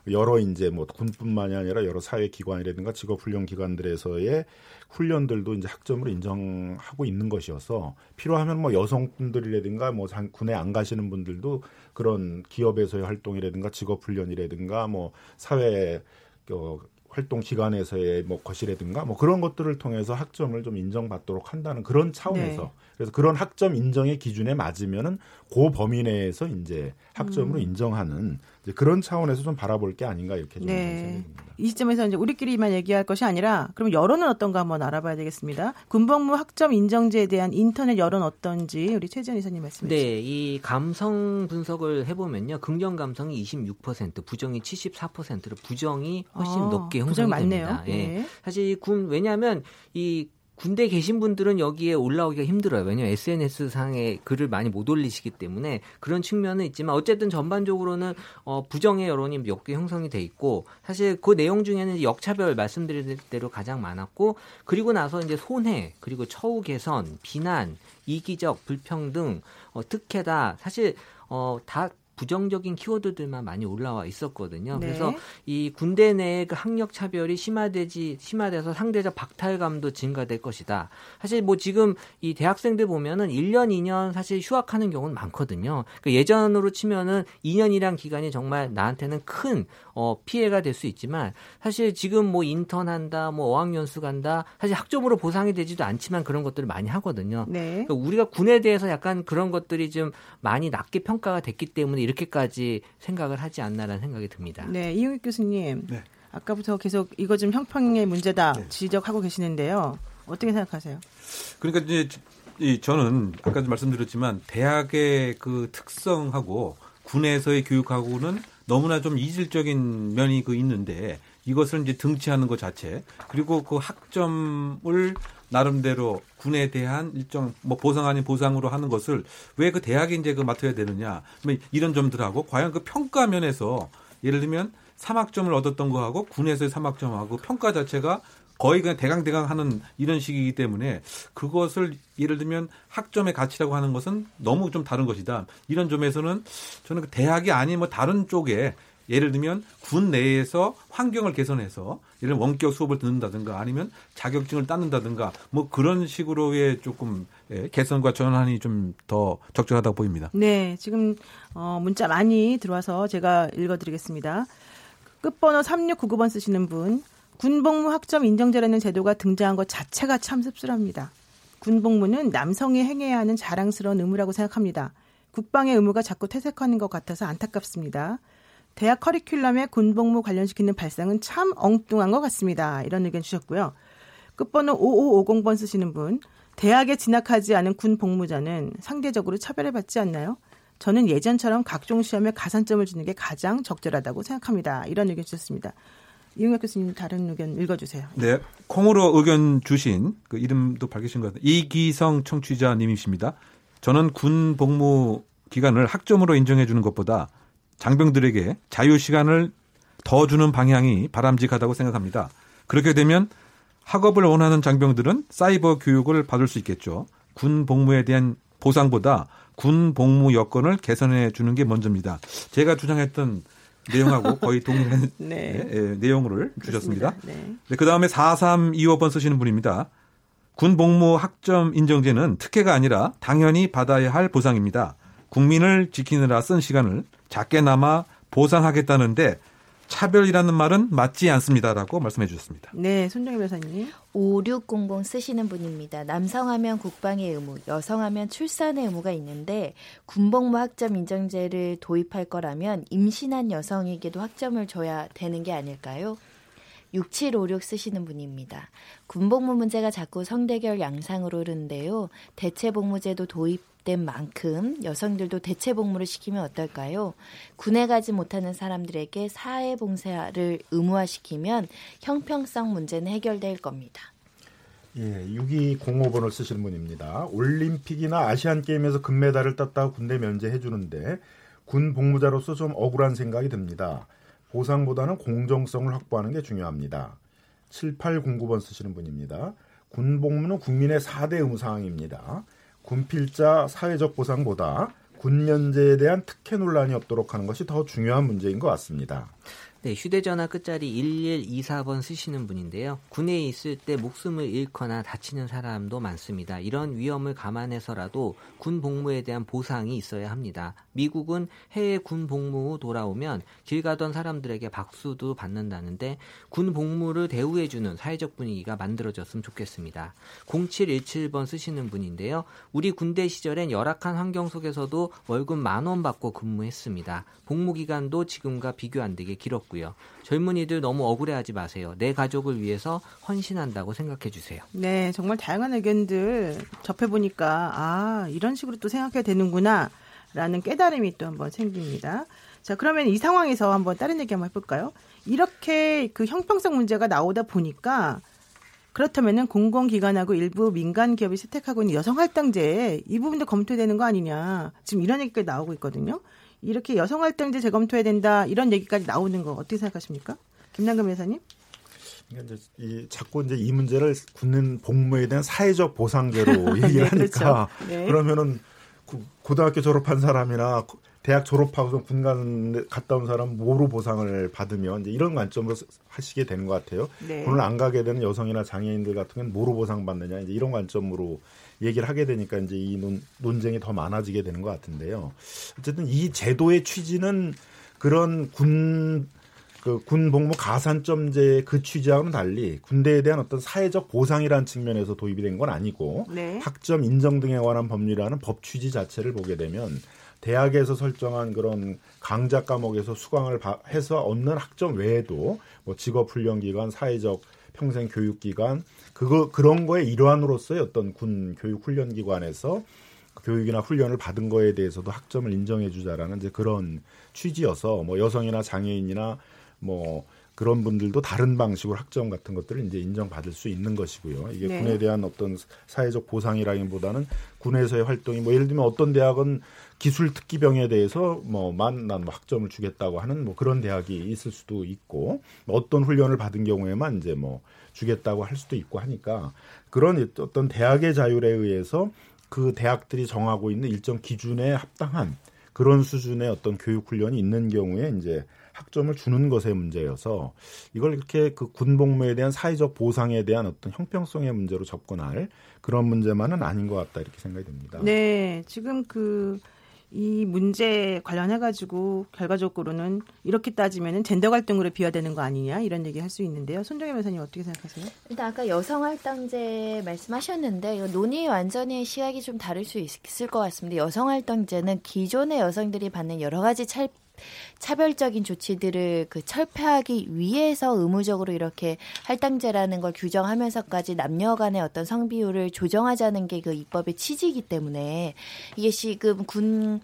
여러 이제 뭐 군뿐만이 아니라 여러 사회 기관이라든가 직업 훈련 기관들에서의 훈련들도 이제 학점으로 인정하고 있는 것이어서 필요하면 뭐 여성분들이라든가 뭐 장- 군에 안 가시는 분들도 그런 기업에서의 활동이라든가 직업 훈련이라든가 뭐 사회 어, 활동 기관에서의 뭐 것이라든가 뭐 그런 것들을 통해서 학점을 좀 인정받도록 한다는 그런 차원에서 네. 그래서 그런 학점 인정의 기준에 맞으면은 그 범위 내에서 이제 학점으로 음. 인정하는 이제 그런 차원에서 좀 바라볼 게 아닌가 이렇게 좀 네. 생각입니다. 이 시점에서 이제 우리끼리만 얘기할 것이 아니라 그럼 여론은 어떤가 한번 알아봐야 되겠습니다. 군복무 학점 인정제에 대한 인터넷 여론 어떤지 우리 최지현 이사님 말씀해 주세요. 네, 이 감성 분석을 해보면요. 긍정 감성이 26%, 부정이 74%로 부정이 훨씬 아, 높게 형성이 많네요. 됩니다. 예. 네. 사실 군 왜냐하면 이 군대 계신 분들은 여기에 올라오기가 힘들어요. 왜냐하면 SNS 상에 글을 많이 못 올리시기 때문에 그런 측면은 있지만 어쨌든 전반적으로는 어, 부정의 여론이 몇 개 형성이 돼 있고 사실 그 내용 중에는 역차별 말씀드린 대로 가장 많았고 그리고 나서 이제 손해 그리고 처우 개선 비난 이기적 불평등 어, 특혜다 사실 어, 다 부정적인 키워드들만 많이 올라와 있었거든요. 네. 그래서 이 군대 내의 그 학력 차별이 심화되지 심화돼서 상대적 박탈감도 증가될 것이다. 사실 뭐 지금 이 대학생들 보면은 1년, 2년 사실 휴학하는 경우는 많거든요. 그 예전으로 치면은 2년이란 기간이 정말 나한테는 큰 어, 피해가 될 수 있지만 사실 지금 뭐 인턴한다, 뭐 어학연수 간다, 사실 학점으로 보상이 되지도 않지만 그런 것들을 많이 하거든요. 네. 그러니까 우리가 군에 대해서 약간 그런 것들이 좀 많이 낮게 평가가 됐기 때문에 이렇게까지 생각을 하지 않나라는 생각이 듭니다. 네, 이용익 교수님. 네. 아까부터 계속 이거 좀 형평의 문제다 지적하고 계시는데요. 어떻게 생각하세요? 그러니까 이제 이 저는 아까도 말씀드렸지만 대학의 그 특성하고 군에서의 교육하고는 너무나 좀 이질적인 면이 그 있는데 이것을 이제 등치하는 것 자체 그리고 그 학점을 나름대로 군에 대한 일정 뭐 보상 아닌 보상으로 하는 것을 왜 그 대학이 이제 그 맡아야 되느냐 뭐 이런 점들하고 과연 그 평가 면에서 예를 들면 3학점을 얻었던 거하고 군에서의 3학점하고 평가 자체가 거의 그냥 대강대강 하는 이런 식이기 때문에 그것을 예를 들면 학점의 가치라고 하는 것은 너무 좀 다른 것이다. 이런 점에서는 저는 그 대학이 아닌 뭐 다른 쪽에 예를 들면 군 내에서 환경을 개선해서 예를 원격 수업을 듣는다든가 아니면 자격증을 따는다든가 뭐 그런 식으로의 조금 예, 개선과 전환이 좀 더 적절하다고 보입니다. 네, 지금 어, 문자 많이 들어와서 제가 읽어드리겠습니다. 끝번호 3699번 쓰시는 분, 군복무 학점 인정제라는 제도가 등장한 것 자체가 참 씁쓸합니다. 군복무는 남성이 행해야 하는 자랑스러운 의무라고 생각합니다. 국방의 의무가 자꾸 퇴색하는 것 같아서 안타깝습니다. 대학 커리큘럼에 군복무 관련시키는 발상은 참 엉뚱한 것 같습니다. 이런 의견 주셨고요. 끝번호 5550번 쓰시는 분, 대학에 진학하지 않은 군 복무자는 상대적으로 차별을 받지 않나요? 저는 예전처럼 각종 시험에 가산점을 주는 게 가장 적절하다고 생각합니다. 이런 의견 주셨습니다. 이용혁 교수님 다른 의견 읽어주세요. 네, 콩으로 의견 주신 그 이름도 밝히신 것 같아요. 이기성 청취자님이십니다. 저는 군 복무 기간을 학점으로 인정해 주는 것보다 장병들에게 자유 시간을 더 주는 방향이 바람직하다고 생각합니다. 그렇게 되면 학업을 원하는 장병들은 사이버 교육을 받을 수 있겠죠. 군 복무에 대한 보상보다 군 복무 여건을 개선해 주는 게 먼저입니다. 제가 주장했던 내용하고 거의 동일한 네. 네, 예, 내용을 주셨습니다. 그 다음에 4325번 쓰시는 분입니다. 군 복무 학점 인정제는 특혜가 아니라 당연히 받아야 할 보상입니다. 국민을 지키느라 쓴 시간을 작게나마 보상하겠다는데 차별이라는 말은 맞지 않습니다라고 말씀해 주셨습니다. 네, 손정희 변호사님. 5600 쓰시는 분입니다. 남성하면 국방의 의무, 여성하면 출산의 의무가 있는데 군복무 학점 인정제를 도입할 거라면 임신한 여성에게도 학점을 줘야 되는 게 아닐까요? 6756 쓰시는 분입니다. 군복무 문제가 자꾸 성대결 양상으로 흐르는데요. 대체복무제도 도입 된 만큼 여성들도 대체 복무를 시키면 어떨까요? 군에 가지 못하는 사람들에게 사회 봉사를 의무화시키면 형평성 문제는 해결될 겁니다. 예, 6205번을 쓰시는 분입니다. 올림픽이나 아시안 게임에서 금메달을 땄다고 군대 면제해 주는데 군 복무자로서 좀 억울한 생각이 듭니다. 보상보다는 공정성을 확보하는 게 중요합니다. 7809번 쓰시는 분입니다. 군 복무는 국민의 4대 의무 사항입니다. 군필자 사회적 보상보다 군 면제에 대한 특혜 논란이 없도록 하는 것이 더 중요한 문제인 것 같습니다. 네, 휴대전화 끝자리 1124번 쓰시는 분인데요. 군에 있을 때 목숨을 잃거나 다치는 사람도 많습니다. 이런 위험을 감안해서라도 군 복무에 대한 보상이 있어야 합니다. 미국은 해외 군 복무 후 돌아오면 길 가던 사람들에게 박수도 받는다는데 군 복무를 대우해주는 사회적 분위기가 만들어졌으면 좋겠습니다. 0717번 쓰시는 분인데요. 우리 군대 시절엔 열악한 환경 속에서도 월급 만 원 받고 근무했습니다. 복무 기간도 지금과 비교 안 되게 길었고 요. 젊은이들 너무 억울해하지 마세요. 내 가족을 위해서 헌신한다고 생각해 주세요. 네, 정말 다양한 의견들 접해 보니까 아 이런 식으로 또 생각해야 되는구나라는 깨달음이 또 한번 생깁니다. 자, 그러면 이 상황에서 한번 다른 얘기 한번 해볼까요? 이렇게 그 형평성 문제가 나오다 보니까 그렇다면은 공공기관하고 일부 민간 기업이 채택하고 있는 여성할당제 이 부분도 검토되는 거 아니냐 지금 이런 얘기까지 나오고 있거든요. 이렇게 여성 할당제 재검토해야 된다 이런 얘기까지 나오는 거 어떻게 생각하십니까? 김남금 회사님? 그러니까 이제 이 자꾸 이제 이 문제를 굳는 복무에 대한 사회적 보상제로 얘기를 네, 그렇죠. 하니까 네. 그러면은 고- 고등학교 졸업한 사람이나 고- 대학 졸업하고서 군 간- 갔다 온 사람 뭐로 보상을 받으면 이제 이런 관점으로 스- 하시게 되는 것 같아요. 네. 군을 안 가게 되는 여성이나 장애인들 같은 경우는 뭐로 보상받느냐 이제 이런 관점으로 얘기를 하게 되니까 이제 이 논, 논쟁이 더 많아지게 되는 것 같은데요. 어쨌든 이 제도의 취지는 그런 군, 그 군 복무 가산점제 그 취지와는 달리 군대에 대한 어떤 사회적 보상이라는 측면에서 도입이 된 건 아니고 네. 학점 인정 등에 관한 법률이라는 법 취지 자체를 보게 되면 대학에서 설정한 그런 강좌 과목에서 수강을 바- 해서 얻는 학점 외에도 뭐 직업 훈련 기관, 사회적 평생 교육 기관. 그거 그런 거의 일환으로서의 어떤 군 교육 훈련 기관에서 교육이나 훈련을 받은 거에 대해서도 학점을 인정해 주자라는 이제 그런 취지여서 뭐 여성이나 장애인이나 뭐 그런 분들도 다른 방식으로 학점 같은 것들을 이제 인정받을 수 있는 것이고요. 이게 네. 군에 대한 어떤 사회적 보상이라기보다는 군에서의 활동이 뭐 예를 들면 어떤 대학은 기술 특기병에 대해서 뭐만난 뭐 학점을 주겠다고 하는 뭐 그런 대학이 있을 수도 있고 뭐 어떤 훈련을 받은 경우에만 이제 뭐 주겠다고 할 수도 있고 하니까 그런 어떤 대학의 자율에 의해서 그 대학들이 정하고 있는 일정 기준에 합당한 그런 수준의 어떤 교육 훈련이 있는 경우에 이제 학점을 주는 것의 문제여서 이걸 이렇게 그 군복무에 대한 사회적 보상에 대한 어떤 형평성의 문제로 접근할 그런 문제만은 아닌 것 같다 이렇게 생각이 듭니다. 네, 지금 그 이 문제 관련해 가지고 결과적으로는 이렇게 따지면은 젠더 갈등으로 비화되는 거 아니냐 이런 얘기 할 수 있는데요. 손정혜 변호사님 어떻게 생각하세요? 일단 아까 여성 할당제 말씀하셨는데 이거 논의 완전히 시각이 좀 다를 수 있을 것 같습니다. 여성 할당제는 기존의 여성들이 받는 여러 가지 차, 차별적인 조치들을 그 철폐하기 위해서 의무적으로 이렇게 할당제라는 걸 규정하면서까지 남녀 간의 어떤 성비율을 조정하자는 게 그 입법의 취지이기 때문에 이게 지금 군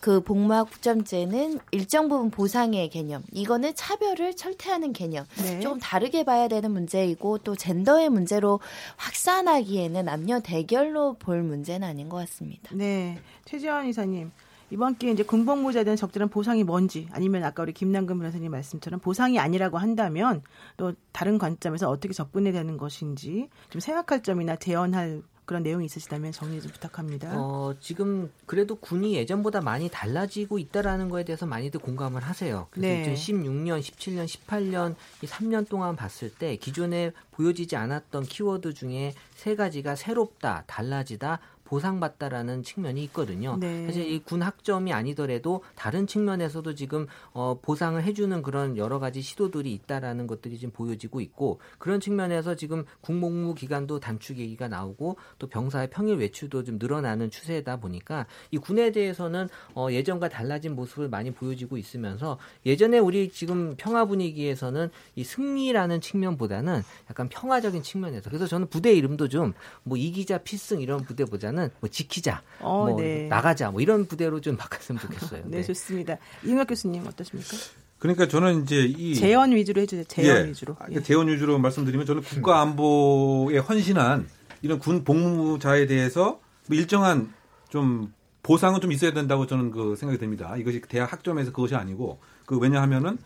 그 복무학점제는 일정 부분 보상의 개념, 이거는 차별을 철퇴하는 개념. 네. 조금 다르게 봐야 되는 문제이고 또 젠더의 문제로 확산하기에는 남녀 대결로 볼 문제는 아닌 것 같습니다. 네, 최지원 이사님. 이번 기회에 이제 군복무자에 대한 적절한 보상이 뭔지 아니면 아까 우리 김남근 변호사님 말씀처럼 보상이 아니라고 한다면 또 다른 관점에서 어떻게 접근해야 되는 것인지 좀 생각할 점이나 제언할 그런 내용이 있으시다면 정리 좀 부탁합니다. 어, 지금 그래도 군이 예전보다 많이 달라지고 있다라는 거에 대해서 많이들 공감을 하세요. 그래서 네. 2016년, 17년, 18년 이 3년 동안 봤을 때 기존에 보여지지 않았던 키워드 중에 세 가지가 새롭다, 달라지다, 보상받다라는 측면이 있거든요. 네. 사실 이 군 학점이 아니더라도 다른 측면에서도 지금 어, 보상을 해주는 그런 여러 가지 시도들이 있다라는 것들이 지금 보여지고 있고 그런 측면에서 지금 군복무 기간도 단축 얘기가 나오고 또 병사의 평일 외출도 좀 늘어나는 추세다 보니까 이 군에 대해서는 어, 예전과 달라진 모습을 많이 보여지고 있으면서 예전에 우리 지금 평화 분위기에서는 이 승리라는 측면보다는 약간 평화적인 측면에서 그래서 저는 부대 이름도 좀 뭐 이기자 필승 이런 부대보다는 뭐 지키자 어, 뭐 네. 나가자 뭐 이런 부대로 좀 바꿨으면 좋겠어요. 네, 좋습니다. 이용혁 교수님 어떠십니까? 그러니까 저는 이제 이 재원 위주로 해주세요. 재원 예. 위주로. 아, 예. 그 재원 위주로 말씀드리면 저는 국가 안보에 헌신한 이런 군 복무자에 대해서 뭐 일정한 좀 보상은 좀 있어야 된다고 저는 그 생각이 듭니다. 이것이 대학 학점에서 그것이 아니고 그 왜냐하면은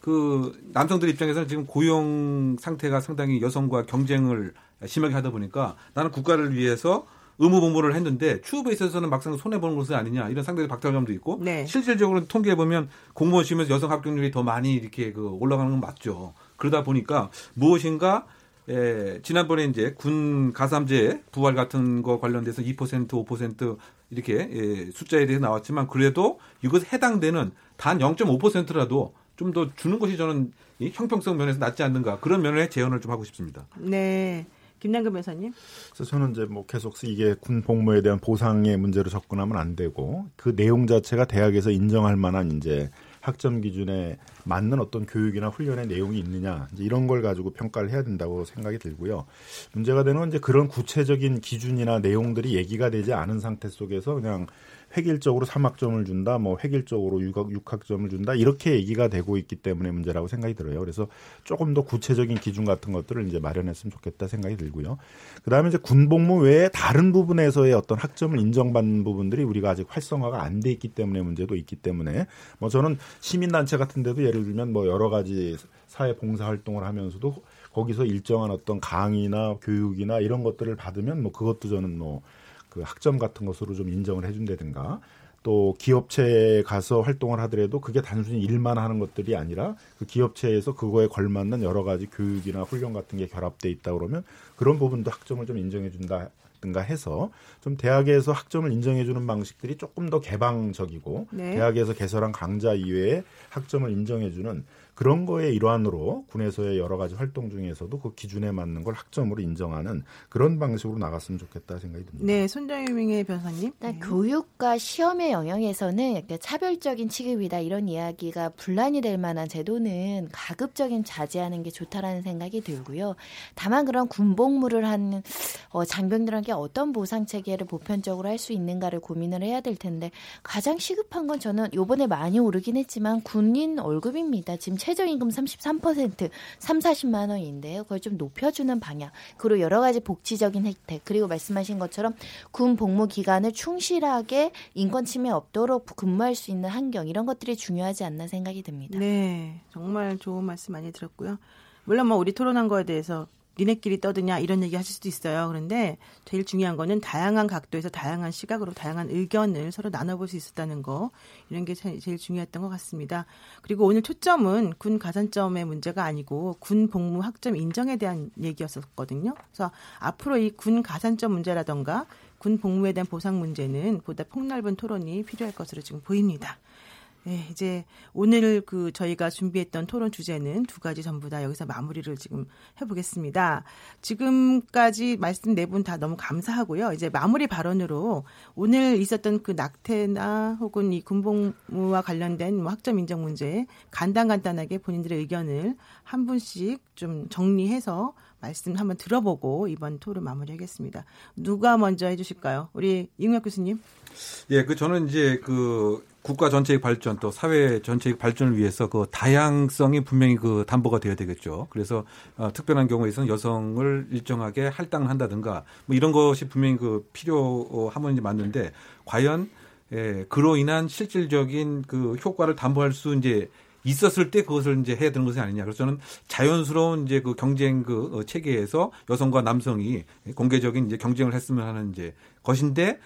그 남성들 입장에서는 지금 고용 상태가 상당히 여성과 경쟁을 심하게 하다 보니까 나는 국가를 위해서 의무 복무를 했는데 취업에 있어서는 막상 손해 보는 것은 아니냐 이런 상대적 박탈감도 있고 네. 실질적으로 통계해 보면 공무원 시험에서 여성 합격률이 더 많이 이렇게 그 올라가는 건 맞죠. 그러다 보니까 무엇인가 에, 지난번에 이제 군 가삼제 부활 같은 거 관련돼서 2% 5% 이렇게 예, 숫자에 대해서 나왔지만 그래도 이것에 해당되는 단 0.5%라도 좀 더 주는 것이 저는 이 형평성 면에서 낫지 않는가 그런 면에 제언을 좀 하고 싶습니다. 네. 김남근 변호사님. 그래서 저는 이제 뭐 계속 이게 군 복무에 대한 보상의 문제로 접근하면 안 되고 그 내용 자체가 대학에서 인정할 만한 이제 학점 기준에 맞는 어떤 교육이나 훈련의 내용이 있느냐 이제 이런 걸 가지고 평가를 해야 된다고 생각이 들고요. 문제가 되는 건 이제 그런 구체적인 기준이나 내용들이 얘기가 되지 않은 상태 속에서 그냥 획일적으로 3학점을 준다, 뭐 획일적으로 6학, 6학 점을 준다 이렇게 얘기가 되고 있기 때문에 문제라고 생각이 들어요. 그래서 조금 더 구체적인 기준 같은 것들을 이제 마련했으면 좋겠다 생각이 들고요. 그다음에 이제 군복무 외에 다른 부분에서의 어떤 학점을 인정받는 부분들이 우리가 아직 활성화가 안 돼 있기 때문에 문제도 있기 때문에 뭐 저는 시민단체 같은 데도 예를 들면 뭐 여러 가지 사회 봉사 활동을 하면서도 거기서 일정한 어떤 강의나 교육이나 이런 것들을 받으면 뭐 그것도 저는 뭐 그 학점 같은 것으로 좀 인정을 해준다든가 또 기업체에 가서 활동을 하더라도 그게 단순히 일만 하는 것들이 아니라 그 기업체에서 그거에 걸맞는 여러 가지 교육이나 훈련 같은 게 결합돼 있다 그러면 그런 부분도 학점을 좀 인정해 준다. 든가 해서 좀 대학에서 학점을 인정해 주는 방식들이 조금 더 개방적이고 네. 대학에서 개설한 강좌 이외에 학점을 인정해 주는 그런 거의 일환으로 군에서의 여러 가지 활동 중에서도 그 기준에 맞는 걸 학점으로 인정하는 그런 방식으로 나갔으면 좋겠다 생각이 듭니다. 네, 손정유명의 변호사님. 일단 네. 교육과 시험의 영역에서는 약간 차별적인 취급이다 이런 이야기가 분란이 될 만한 제도는 가급적인 자제하는 게 좋다라는 생각이 들고요. 다만 그런 군복 무를 한 어, 장병들에게 어떤 보상 체계를 보편적으로 할 수 있는가를 고민을 해야 될 텐데 가장 시급한 건 저는 요번에 많이 오르긴 했지만 군인 월급입니다. 지금 최저임금 33% 3, 40만 원인데요. 그걸 좀 높여주는 방향. 그리고 여러 가지 복지적인 혜택. 그리고 말씀하신 것처럼 군 복무 기간을 충실하게 인권 침해 없도록 근무할 수 있는 환경 이런 것들이 중요하지 않나 생각이 듭니다. 네, 정말 좋은 말씀 많이 들었고요. 물론 뭐 우리 토론한 거에 대해서 니네끼리 떠드냐 이런 얘기 하실 수도 있어요. 그런데 제일 중요한 거는 다양한 각도에서 다양한 시각으로 다양한 의견을 서로 나눠볼 수 있었다는 거 이런 게 제- 제일 중요했던 것 같습니다. 그리고 오늘 초점은 군 가산점의 문제가 아니고 군 복무 학점 인정에 대한 얘기였었거든요. 그래서 앞으로 이 군 가산점 문제라던가 군 복무에 대한 보상 문제는 보다 폭넓은 토론이 필요할 것으로 지금 보입니다. 네, 이제 오늘 그 저희가 준비했던 토론 주제는 두 가지 전부 다 여기서 마무리를 지금 해보겠습니다. 지금까지 말씀 네 분 다 너무 감사하고요. 이제 마무리 발언으로 오늘 있었던 그 낙태나 혹은 이 군복무와 관련된 뭐 학점 인정 문제 간단 간단하게 본인들의 의견을 한 분씩 좀 정리해서 말씀 한번 들어보고 이번 토론 마무리하겠습니다. 누가 먼저 해주실까요? 우리 이웅혁 교수님. 예, 그 저는 이제 그 국가 전체의 발전 또 사회 전체의 발전을 위해서 그 다양성이 분명히 그 담보가 되어야 되겠죠. 그래서 어, 특별한 경우에서는 여성을 일정하게 할당을 한다든가 뭐 이런 것이 분명히 그 필요하면 맞는데 과연 예, 그로 인한 실질적인 그 효과를 담보할 수 이제 있었을 때 그것을 이제 해야 되는 것이 아니냐. 그래서 저는 자연스러운 이제 그 경쟁 그 어, 체계에서 여성과 남성이 공개적인 이제 경쟁을 했으면 하는 이제 것인데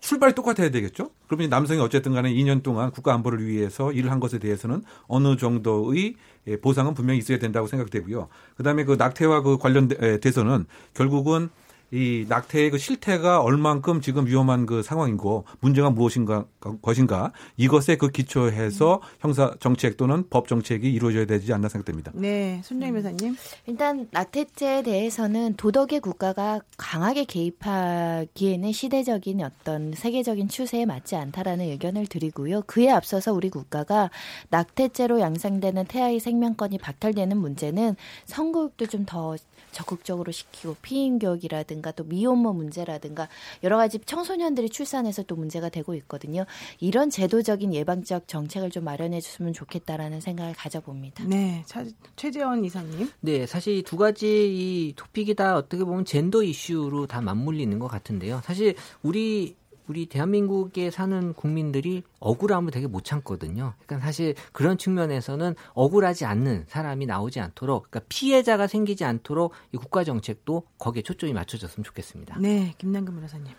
출발이 똑같아야 되겠죠? 그러면 남성이 어쨌든 간에 2년 동안 국가 안보를 위해서 일을 한 것에 대해서는 어느 정도의 예, 보상은 분명히 있어야 된다고 생각되고요. 그다음에 그 낙태와 그 관련돼서는 결국은 이 낙태의 그 실태가 얼만큼 지금 위험한 그 상황이고 문제가 무엇인가 것인가 이것에 그 기초해서 형사 정책 또는 법 정책이 이루어져야 되지 않나 생각됩니다. 네, 손정희 변호사님. 일단 낙태죄에 대해서는 도덕의 국가가 강하게 개입하기에는 시대적인 어떤 세계적인 추세에 맞지 않다라는 의견을 드리고요. 그에 앞서서 우리 국가가 낙태죄로 양상되는 태아의 생명권이 박탈되는 문제는 성교육도 좀 더 적극적으로 시키고 피임 교육이라든가 또 미혼모 문제라든가 여러 가지 청소년들이 출산해서 또 문제가 되고 있거든요. 이런 제도적인 예방적 정책을 좀 마련해 줬으면 좋겠다라는 생각을 가져봅니다. 네, 차, 최재원 이사님. 네, 사실 이두 가지 이 토픽이 다 어떻게 보면 젠더 이슈로 다 맞물리는 것 같은데요. 사실 우리 우리 대한민국에 사는 국민들이 억울함을 되게 못 참거든요. 그러니까 사실 그런 측면에서는 억울하지 않는 사람이 나오지 않도록 그러니까 피해자가 생기지 않도록 이 국가 정책도 거기에 초점이 맞춰졌으면 좋겠습니다. 네, 김남근 변호사님.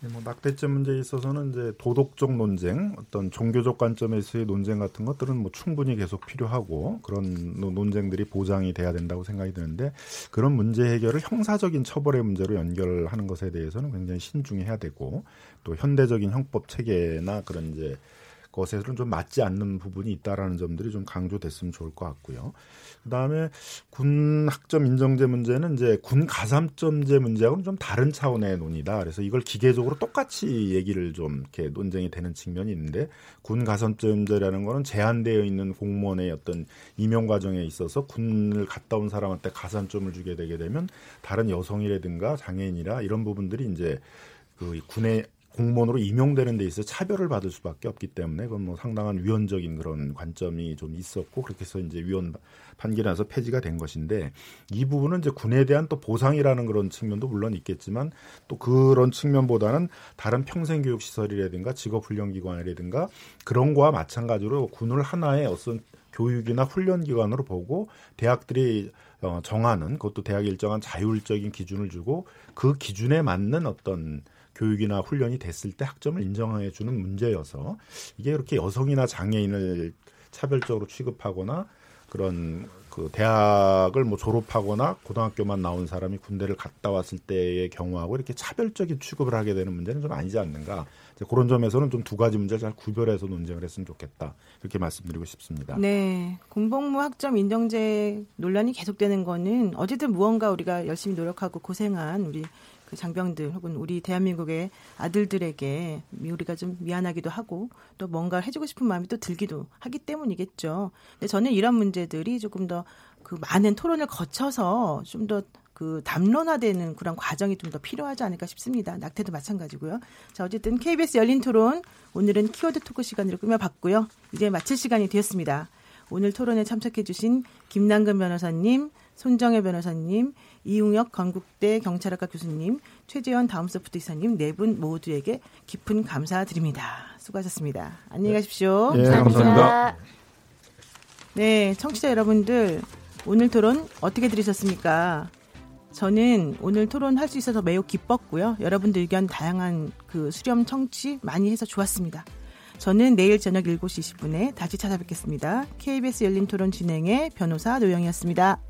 네, 뭐 낙태죄 문제에 있어서는 이제 도덕적 논쟁, 어떤 종교적 관점에서의 논쟁 같은 것들은 뭐 충분히 계속 필요하고 그런 논쟁들이 보장이 돼야 된다고 생각이 드는데 그런 문제 해결을 형사적인 처벌의 문제로 연결하는 것에 대해서는 굉장히 신중해야 되고 또 현대적인 형법 체계나 그런 이제 것에는 좀 맞지 않는 부분이 있다라는 점들이 좀 강조됐으면 좋을 것 같고요. 그다음에 군 학점 인정제 문제는 이제 군 가산점제 문제하고는 좀 다른 차원의 논의다. 그래서 이걸 기계적으로 똑같이 얘기를 좀 이렇게 논쟁이 되는 측면이 있는데 군 가산점제라는 거는 제한되어 있는 공무원의 어떤 임용 과정에 있어서 군을 갔다 온 사람한테 가산점을 주게 되게 되면 다른 여성이라든가 장애인이라 이런 부분들이 이제 그 군의 공무원으로 임용되는 데 있어 차별을 받을 수밖에 없기 때문에 그건 뭐 상당한 위헌적인 그런 관점이 좀 있었고 그렇게 해서 이제 위헌 판결이 나서 폐지가 된 것인데 이 부분은 이제 군에 대한 또 보상이라는 그런 측면도 물론 있겠지만 또 그런 측면보다는 다른 평생 교육 시설이라든가 직업 훈련 기관이라든가 그런 거와 마찬가지로 군을 하나의 어떤 교육이나 훈련 기관으로 보고 대학들이 어, 정하는 그것도 대학 일정한 자율적인 기준을 주고 그 기준에 맞는 어떤 교육이나 훈련이 됐을 때 학점을 인정해 주는 문제여서 이게 이렇게 여성이나 장애인을 차별적으로 취급하거나 그런 그 대학을 뭐 졸업하거나 고등학교만 나온 사람이 군대를 갔다 왔을 때의 경우하고 이렇게 차별적인 취급을 하게 되는 문제는 좀 아니지 않는가. 그런 점에서는 좀 두 가지 문제를 잘 구별해서 논쟁을 했으면 좋겠다. 이렇게 말씀드리고 싶습니다. 네. 공복무 학점 인정제 논란이 계속되는 거는 어쨌든 무언가 우리가 열심히 노력하고 고생한 우리 그 장병들 혹은 우리 대한민국의 아들들에게 우리가 좀 미안하기도 하고 또 뭔가 해주고 싶은 마음이 또 들기도 하기 때문이겠죠. 근데 저는 이런 문제들이 조금 더 그 많은 토론을 거쳐서 좀 더 그 담론화되는 그런 과정이 좀 더 필요하지 않을까 싶습니다. 낙태도 마찬가지고요. 자, 어쨌든 KBS 열린 토론 오늘은 키워드 토크 시간으로 꾸며봤고요. 이제 마칠 시간이 되었습니다. 오늘 토론에 참석해주신 김남근 변호사님, 손정혜 변호사님, 이웅혁 건국대 경찰학과 교수님, 최재현 다음소프트 이사님 네 분 모두에게 깊은 감사드립니다. 수고하셨습니다. 안녕히 가십시오. 네, 감사합니다. 네, 청취자 여러분들 오늘 토론 어떻게 들으셨습니까? 저는 오늘 토론할 수 있어서 매우 기뻤고요. 여러분들 의견 다양한 그 수렴 청취 많이 해서 좋았습니다. 저는 내일 저녁 7시 20분에 다시 찾아뵙겠습니다. KBS 열린 토론 진행의 변호사 노영이었습니다.